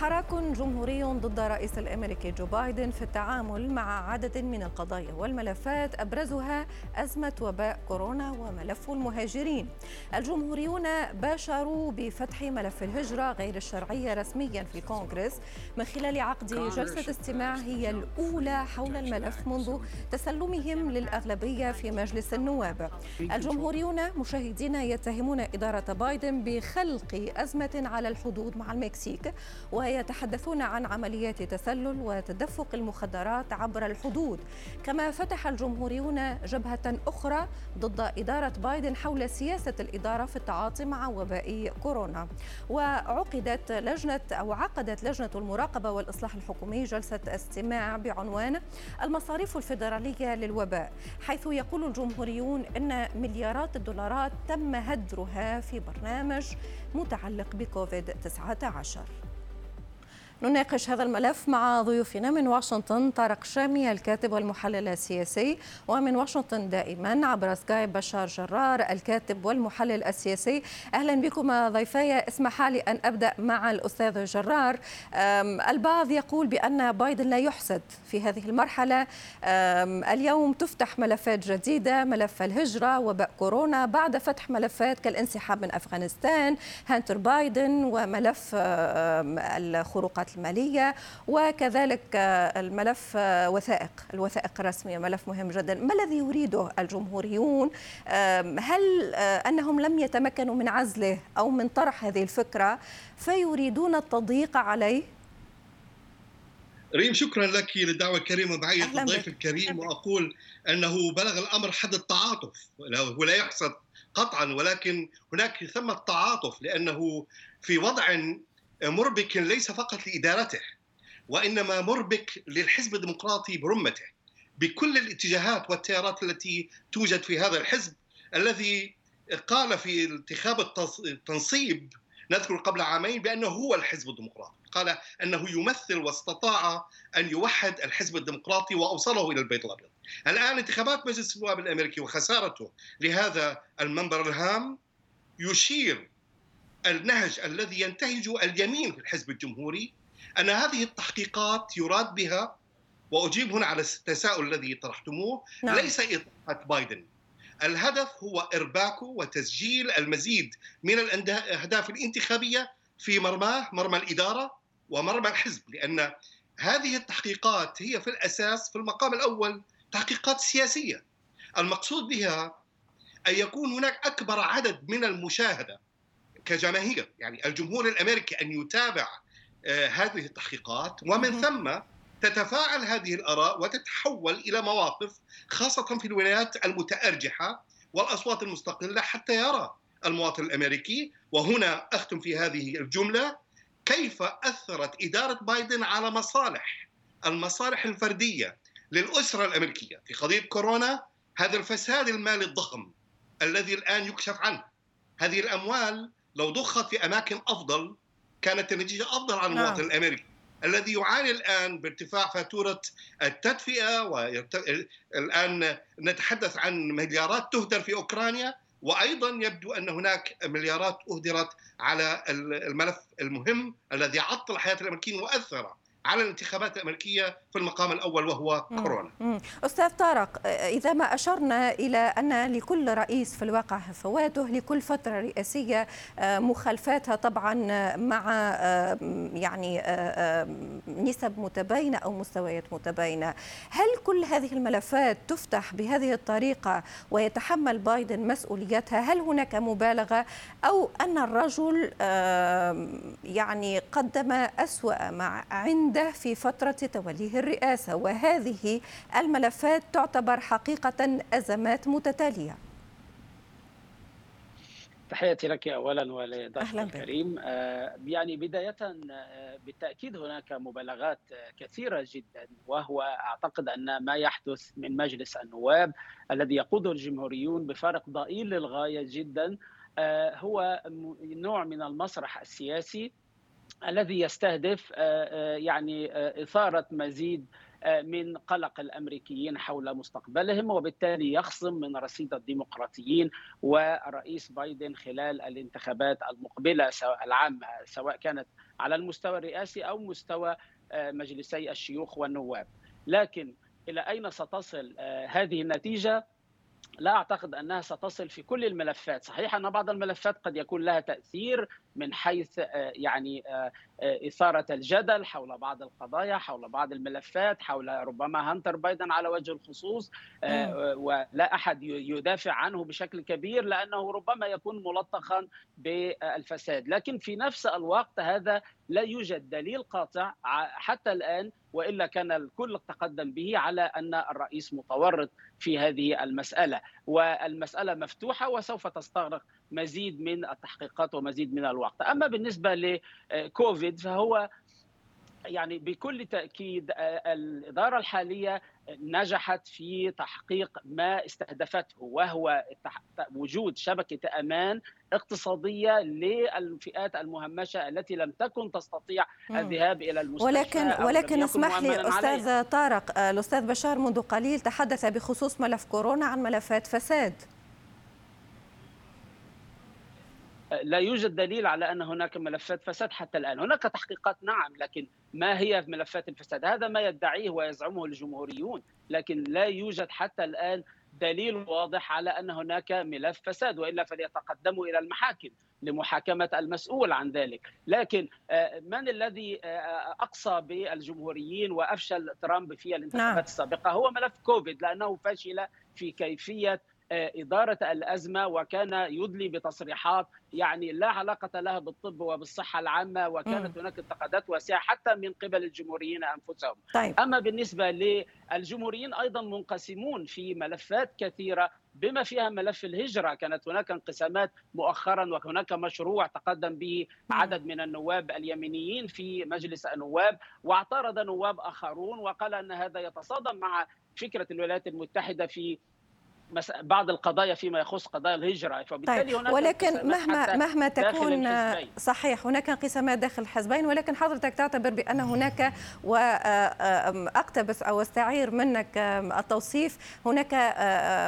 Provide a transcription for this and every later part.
حراك جمهوري ضد الرئيس الأمريكي جو بايدن في التعامل مع عدد من القضايا والملفات أبرزها أزمة وباء كورونا وملف المهاجرين. الجمهوريون باشروا بفتح ملف الهجرة غير الشرعية رسميا في الكونغرس من خلال عقد جلسة استماع هي الأولى حول الملف منذ تسلمهم للأغلبية في مجلس النواب. الجمهوريون مشاهدين يتهمون إدارة بايدن بخلق أزمة على الحدود مع المكسيك و يتحدثون عن عمليات تسلل وتدفق المخدرات عبر الحدود كما فتح الجمهوريون جبهة أخرى ضد إدارة بايدن حول سياسة الإدارة في التعاطي مع وباء كورونا. وعقدت لجنة أو عقدت لجنة المراقبة والإصلاح الحكومي جلسة استماع بعنوان المصاريف الفيدرالية للوباء حيث يقول الجمهوريون أن مليارات الدولارات تم هدرها في برنامج متعلق بكوفيد 19 نناقش هذا الملف مع ضيوفنا من واشنطن طارق شامي الكاتب والمحلل السياسي ومن واشنطن دائما عبر سكايب بشار جرار الكاتب والمحلل السياسي. أهلا بكم ضيفي اسمح لي أن أبدأ مع الأستاذ جرار. البعض يقول بأن بايدن لا يحسد في هذه المرحلة. اليوم تفتح ملفات جديدة ملف الهجرة وباء كورونا بعد فتح ملفات كالانسحاب من أفغانستان هانتر بايدن وملف الخروقات المالية وكذلك الملف وثائق الوثائق الرسمية ملف مهم جدا. ما الذي يريده الجمهوريون؟ هل أنهم لم يتمكنوا من عزله أو من طرح هذه الفكرة فيريدون التضييق عليه؟ ريم شكرا لك للدعوة الكريمة. معي الضيف الكريم وأقول أنه بلغ الأمر حد التعاطف. ولا يحسد قطعا ولكن هناك ثمة تعاطف لأنه في وضع مربك ليس فقط لإدارته وإنما مربك للحزب الديمقراطي برمته بكل الاتجاهات والتيارات التي توجد في هذا الحزب الذي قال في انتخاب التنصيب نذكر قبل عامين بأنه هو الحزب الديمقراطي قال أنه يمثل واستطاع أن يوحد الحزب الديمقراطي وأوصله إلى البيت الأبيض. الآن انتخابات مجلس النواب الأمريكي وخسارته لهذا المنبر الهام يشير النهج الذي ينتهجه اليمين في الحزب الجمهوري أن هذه التحقيقات يراد بها وأجيب هنا على التساؤل الذي طرحتموه نعم. ليس اطاحه بايدن الهدف هو ارباكه وتسجيل المزيد من الأهداف الانتخابية في مرماه مرمى الإدارة ومرمى الحزب لأن هذه التحقيقات هي في الأساس في المقام الأول تحقيقات سياسية المقصود بها أن يكون هناك أكبر عدد من المشاهدة كجماهير. يعني الجمهور الأمريكي أن يتابع آه، هذه التحقيقات ومن ثم تتفاعل هذه الأراء وتتحول إلى مواقف خاصة في الولايات المتأرجحة والأصوات المستقلة حتى يرى المواطن الأمريكي. وهنا أختم في هذه الجملة كيف أثرت إدارة بايدن على مصالح المصالح الفردية للأسرة الأمريكية في قضية كورونا؟ هذا الفساد المالي الضخم الذي الآن يكشف عنه. هذه الأموال لو ضخت في أماكن أفضل كانت النتيجة أفضل على المواطن نعم. الأمريكي الذي يعاني الآن بارتفاع فاتورة التدفئة والان نتحدث عن مليارات تهدر في أوكرانيا وأيضا يبدو أن هناك مليارات أهدرت على الملف المهم الذي عطل حياة الأمريكيين وأثر على الانتخابات الأمريكية في المقام الأول وهو كورونا. أستاذ طارق إذا ما أشرنا إلى أن لكل رئيس في الواقع هفواته، لكل فترة رئاسية آه، مخالفاتها طبعا مع آه، يعني آه، نسب متباينة أو مستويات متباينة، هل كل هذه الملفات تفتح بهذه الطريقة ويتحمل بايدن مسؤوليتها؟ هل هناك مبالغة أو أن الرجل يعني قدم أسوأ مع عند عنده في فترة توليه الرئاسة وهذه الملفات تعتبر حقيقة أزمات متتالية. تحياتي لك اولا ولضيفك الكريم. آه يعني بداية آه بالتأكيد هناك مبالغات كثيرة جدا وهو أعتقد أن ما يحدث من مجلس النواب الذي يقوده الجمهوريون بفارق ضئيل للغاية جدا آه هو نوع من المسرح السياسي. الذي يستهدف آه، آه، يعني آه، إثارة مزيد من قلق الأمريكيين حول مستقبلهم وبالتالي يخصم من رصيد الديمقراطيين والرئيس بايدن خلال الانتخابات المقبلة العامة سواء كانت على المستوى الرئاسي أو مستوى مجلسي الشيوخ والنواب. لكن إلى أين ستصل هذه النتيجة؟ لا أعتقد أنها ستصل في كل الملفات، صحيح أن بعض الملفات قد يكون لها تأثير من حيث آه، يعني آه، آه، إثارة الجدل حول بعض القضايا، حول بعض الملفات، حول ربما هانتر بايدن على وجه الخصوص ولا أحد يدافع عنه بشكل كبير لأنه ربما يكون ملطخا بالفساد، لكن في نفس الوقت هذا لا يوجد دليل قاطع حتى الآن وإلا كان الكل تقدم به على أن الرئيس متورط في هذه المسألة. والمسألة مفتوحة وسوف تستغرق مزيد من التحقيقات ومزيد من الوقت. أما بالنسبة لكوفيد فهو يعني بكل تأكيد آه، الإدارة الحالية نجحت في تحقيق ما استهدفته وهو وجود شبكة أمان اقتصادية للفئات المهمشة التي لم تكن تستطيع الذهاب إلى المستشفى ولكن ولكن اسمح لي أستاذ عليه. طارق آه، الأستاذ بشار منذ قليل تحدث بخصوص ملف كورونا عن ملفات فساد لا يوجد دليل على أن هناك ملفات فساد حتى الآن، هناك تحقيقات نعم لكن ما هي ملفات الفساد؟ هذا ما يدعيه ويزعمه الجمهوريون، لكن لا يوجد حتى الآن دليل واضح على أن هناك ملف فساد وإلا فليتقدموا إلى المحاكم لمحاكمة المسؤول عن ذلك، لكن آه، من الذي آه، أقصى بالجمهوريين وأفشل ترامب في الانتخابات نعم. السابقة هو ملف كوفيد لأنه فشل في كيفية إدارة الأزمة وكان يدلي بتصريحات يعني لا علاقة لها بالطب وبالصحة العامة وكانت هناك انتقادات واسعة حتى من قبل الجمهوريين أنفسهم. طيب. أما بالنسبة للجمهوريين أيضا منقسمون في ملفات كثيرة بما فيها ملف الهجرة. كانت هناك انقسامات مؤخرا وهناك مشروع تقدم به عدد من النواب اليمينيين في مجلس النواب واعترض نواب آخرون وقال أن هذا يتصادم مع فكرة الولايات المتحدة في بعض القضايا فيما يخص قضايا الهجرة. فبالتالي طيب. هناك ولكن مهما مهما تكون صحيح هناك انقسامات داخل الحزبين ولكن حضرتك تعتبر بأن هناك واقتبس أو أستعير منك التوصيف. هناك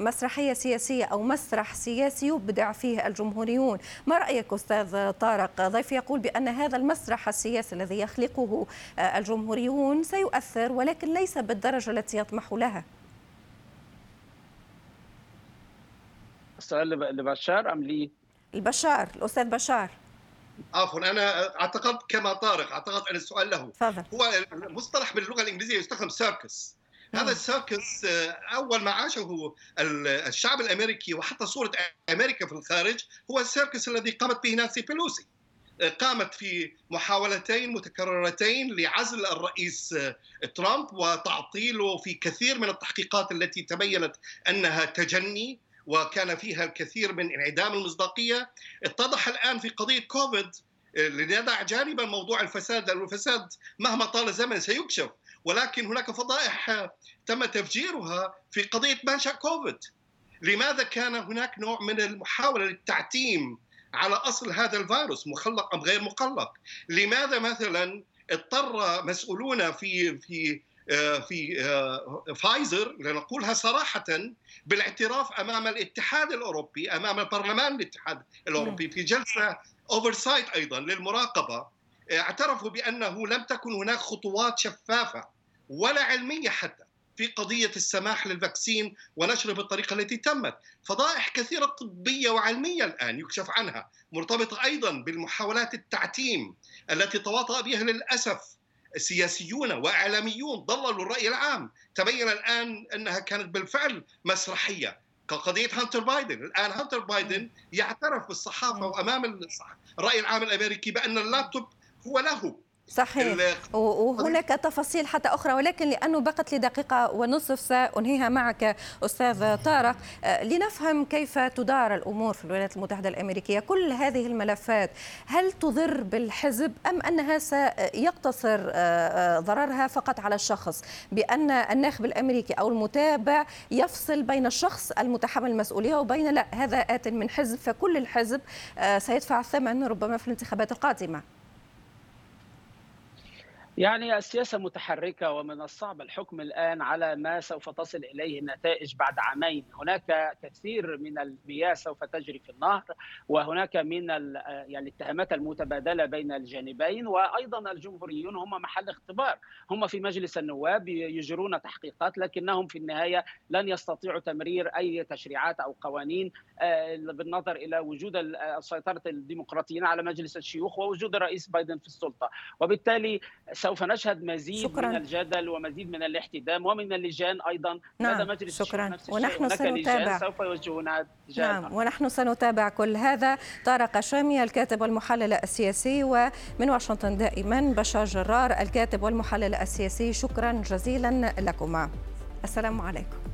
مسرحية سياسية أو مسرح سياسي يبدع فيه الجمهوريون. ما رأيك أستاذ طارق؟ ضيف يقول بأن هذا المسرح السياسي الذي يخلقه الجمهوريون سيؤثر ولكن ليس بالدرجة التي يطمح لها. السؤال لبشار أم لي؟ البشار الأستاذ بشار. عفوا أنا اعتقدت كما طارق أعتقد أن السؤال له. تفضل. هو المصطلح باللغة الإنجليزية يستخدم circus هذا ال circus آه، أول ما عاشه الشعب الأمريكي وحتى صورة أمريكا في الخارج هو ال circus الذي قامت به نانسي بيلوسي. آه، قامت في محاولتين متكررتين لعزل الرئيس آه، ترامب وتعطيله في كثير من التحقيقات التي تبينت أنها تجني. وكان فيها الكثير من انعدام المصداقية. اتضح الآن في قضية كوفيد لنضع جانبا موضوع الفساد لأن الفساد مهما طال الزمن سيكشف. ولكن هناك فضائح تم تفجيرها في قضية منشأ كوفيد. لماذا كان هناك نوع من المحاولة للتعتيم على أصل هذا الفيروس مخلق أم غير مخلق لماذا مثلا اضطر مسؤولون في في آه، في آه، فايزر لنقولها صراحة بالاعتراف أمام الاتحاد الأوروبي أمام برلمان الاتحاد الأوروبي في جلسة oversight أيضا للمراقبة اعترفوا بأنه لم تكن هناك خطوات شفافة ولا علمية حتى في قضية السماح لل vaccine ونشره بالطريقة التي تمت. فضائح كثيرة طبية وعلمية الآن يكشف عنها مرتبطة أيضا بالمحاولات التعتيم التي تواطأ بها للأسف سياسيون وإعلاميون ضللوا الرأي العام. تبين الآن أنها كانت بالفعل مسرحية كقضية هانتر بايدن. الآن هانتر بايدن يعترف بالصحافة وأمام الراي العام الأمريكي بأن اللابتوب هو له. صحيح. وهناك تفاصيل حتى أخرى ولكن لأنه بقت لي دقيقة ونصف سأنهيها معك أستاذ طارق. آه، لنفهم كيف تدار الأمور في الولايات المتحدة الأمريكية كل هذه الملفات هل تضر بالحزب أم أنها سيقتصر آه، آه، ضررها فقط على الشخص؟ بأن الناخب الأمريكي أو المتابع يفصل بين الشخص المتحمل المسؤولية وبين لا هذا آت من حزب فكل الحزب سيدفع الثمن ربما في الانتخابات القادمة. يعني السياسة متحركة ومن الصعب الحكم الآن على ما سوف تصل إليه النتائج بعد عامين. هناك كثير من المياه سوف تجري في النهر وهناك من يعني الاتهامات المتبادلة بين الجانبين وأيضا الجمهوريون هم محل اختبار. هم في مجلس النواب يجرون تحقيقات لكنهم في النهاية لن يستطيعوا تمرير أي تشريعات أو قوانين آه، بالنظر إلى وجود سيطرة الديمقراطيين على مجلس الشيوخ ووجود الرئيس بايدن في السلطة. وبالتالي سوف نشهد مزيد شكرا. من الجدل ومزيد من الاحتدام ومن اللجان أيضا. نعم. لدى مجلس شكرا. نفس ونحن سنتابع. سوف يوجهون نعم ونحن سنتابع كل هذا. طارق شامي الكاتب والمحلل السياسي ومن واشنطن دائما بشار جرار الكاتب والمحلل السياسي. شكرا جزيلا لكما. السلام عليكم.